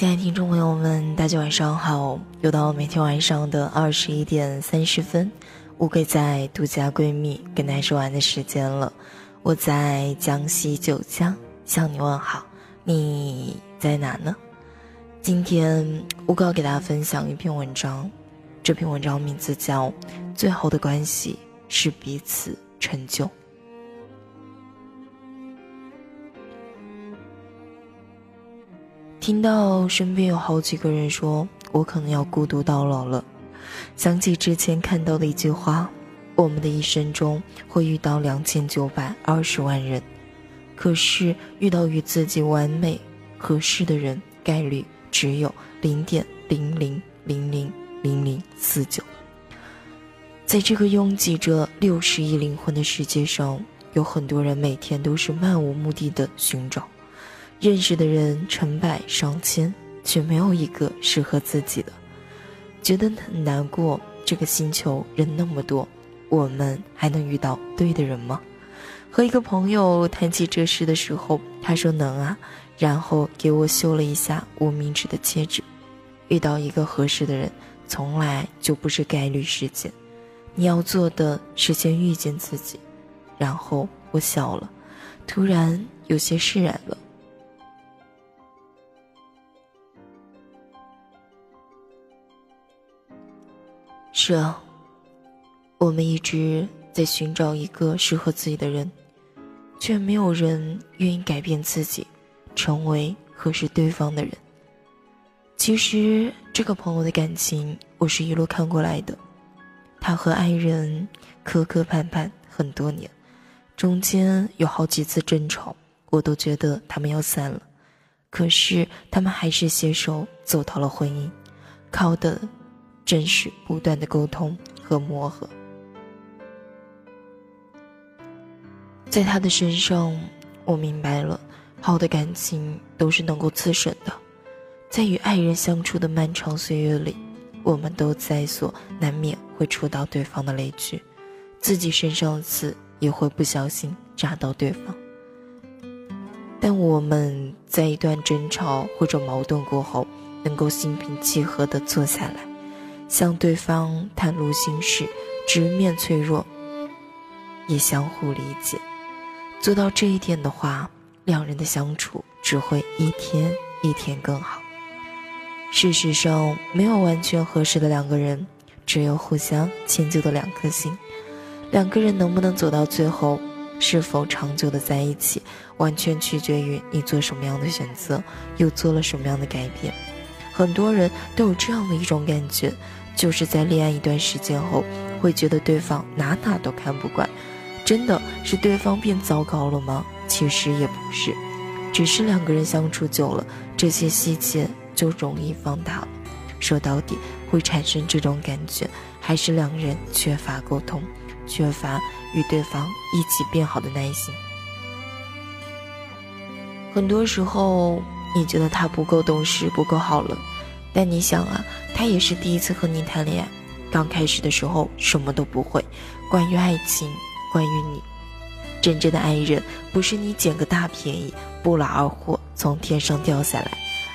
亲爱的听众朋友们，大家晚上好！又到每天晚上的二十一点三十分，乌龟在独家闺蜜跟大家说完的时间了。我在江西九江向你问好，你在哪呢？今天乌龟要给大家分享一篇文章，这篇文章名字叫《最后的关系是彼此成就》。听到身边有好几个人说我可能要孤独到老了，想起之前看到的一句话：我们的一生中会遇到两千九百二十万人，可是遇到与自己完美合适的人概率只有零点零零零零零零四九。在这个拥挤着六十亿灵魂的世界上，有很多人每天都是漫无目的的寻找。认识的人成百上千，却没有一个适合自己的，觉得很难过。这个星球人那么多，我们还能遇到对的人吗？和一个朋友谈起这事的时候，他说能啊，然后给我修了一下无名指的戒指。遇到一个合适的人，从来就不是概率事件，你要做的是先遇见自己。然后我笑了，突然有些释然了。是啊，我们一直在寻找一个适合自己的人，却没有人愿意改变自己，成为合适对方的人。其实这个朋友的感情，我是一路看过来的。他和爱人磕磕绊绊很多年，中间有好几次争吵，我都觉得他们要散了。可是他们还是携手走到了婚姻，靠的。正是不断的沟通和磨合，在他的身上，我明白了，好的感情都是能够自省的。在与爱人相处的漫长岁月里，我们都在所难免会触到对方的雷区，自己身上的刺也会不小心扎到对方。但我们在一段争吵或者矛盾过后，能够心平气和地坐下来。向对方袒露心事，直面脆弱，也相互理解。做到这一点的话，两人的相处只会一天一天更好。事实上，没有完全合适的两个人，只有互相迁就的两颗心。两个人能不能走到最后，是否长久的在一起，完全取决于你做什么样的选择，又做了什么样的改变。很多人都有这样的一种感觉。就是在恋爱一段时间后，会觉得对方哪哪都看不惯，真的是对方变糟糕了吗？其实也不是，只是两个人相处久了，这些细节就容易放大了。说到底，会产生这种感觉，还是两人缺乏沟通，缺乏与对方一起变好的耐心。很多时候，你觉得他不够懂事，不够好了。但你想啊，他也是第一次和你谈恋爱，刚开始的时候什么都不会。关于爱情，关于你，真正的爱人不是你捡个大便宜，不劳而获从天上掉下来，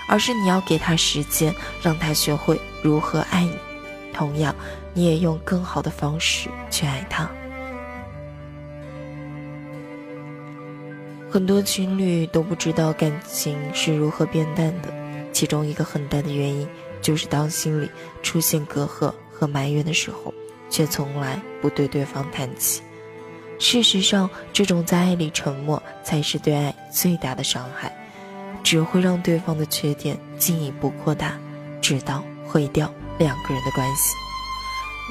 而是你要给他时间，让他学会如何爱你。同样，你也用更好的方式去爱他。很多情侣都不知道感情是如何变淡的。其中一个很大的原因，就是当心里出现隔阂和埋怨的时候，却从来不对对方谈起。事实上，这种在爱里沉默，才是对爱最大的伤害，只会让对方的缺点进一步扩大，直到毁掉两个人的关系。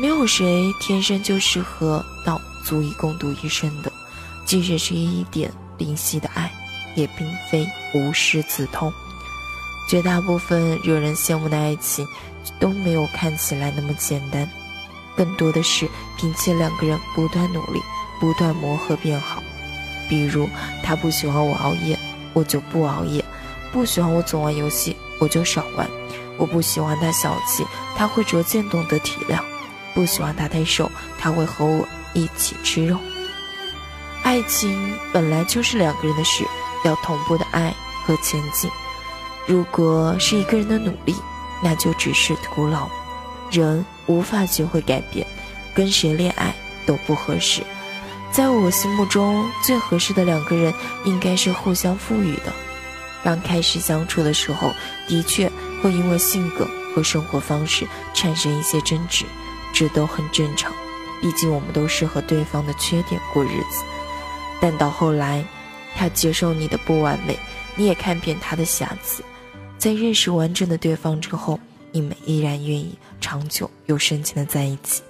没有谁天生就适合到足以共度一生的，即使是一点灵犀的爱，也并非无师自通。绝大部分惹人羡慕的爱情，都没有看起来那么简单，更多的是凭借两个人不断努力、不断磨合变好。比如，他不喜欢我熬夜，我就不熬夜；不喜欢我总玩游戏，我就少玩；我不喜欢他小气，他会逐渐懂得体谅；不喜欢他太瘦，他会和我一起吃肉。爱情本来就是两个人的事，要同步的爱和前进。如果是一个人的努力，那就只是徒劳。人无法学会改变，跟谁恋爱都不合适。在我心目中，最合适的两个人应该是互相赋予的。刚开始相处的时候，的确会因为性格和生活方式产生一些争执，这都很正常。毕竟我们都是和对方的缺点过日子。但到后来，他接受你的不完美，你也看遍他的瑕疵。在认识完整的对方之后，你们依然愿意长久又深情的在一起。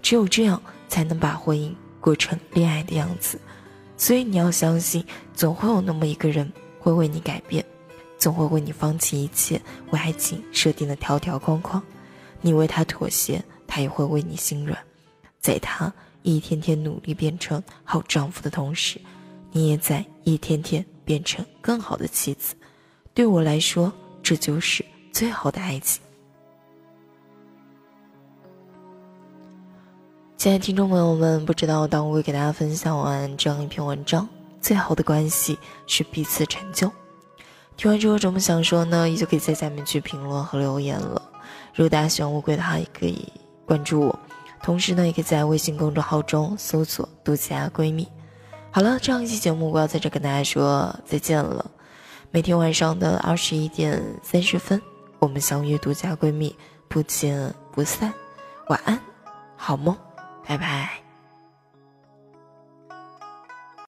只有这样，才能把婚姻过成恋爱的样子。所以你要相信，总会有那么一个人会为你改变，总会为你放弃一切为爱情设定的条条框框。你为他妥协，他也会为你心软。在他一天天努力变成好丈夫的同时，你也在一天天变成更好的妻子。对我来说，这就是最好的爱情。亲爱的听众朋友们，不知道当我给大家分享完这样一篇文章，最好的关系是彼此成就。听完之后，怎么想说呢？也就可以在下面去评论和留言了。如果大家喜欢乌龟的话，也可以关注我，同时呢，也可以在微信公众号中搜索“独家闺蜜”。好了，这样一期节目我要在这跟大家说再见了。每天晚上的二十一点三十分，我们相约独家闺蜜，不见不散。晚安，好梦，拜拜。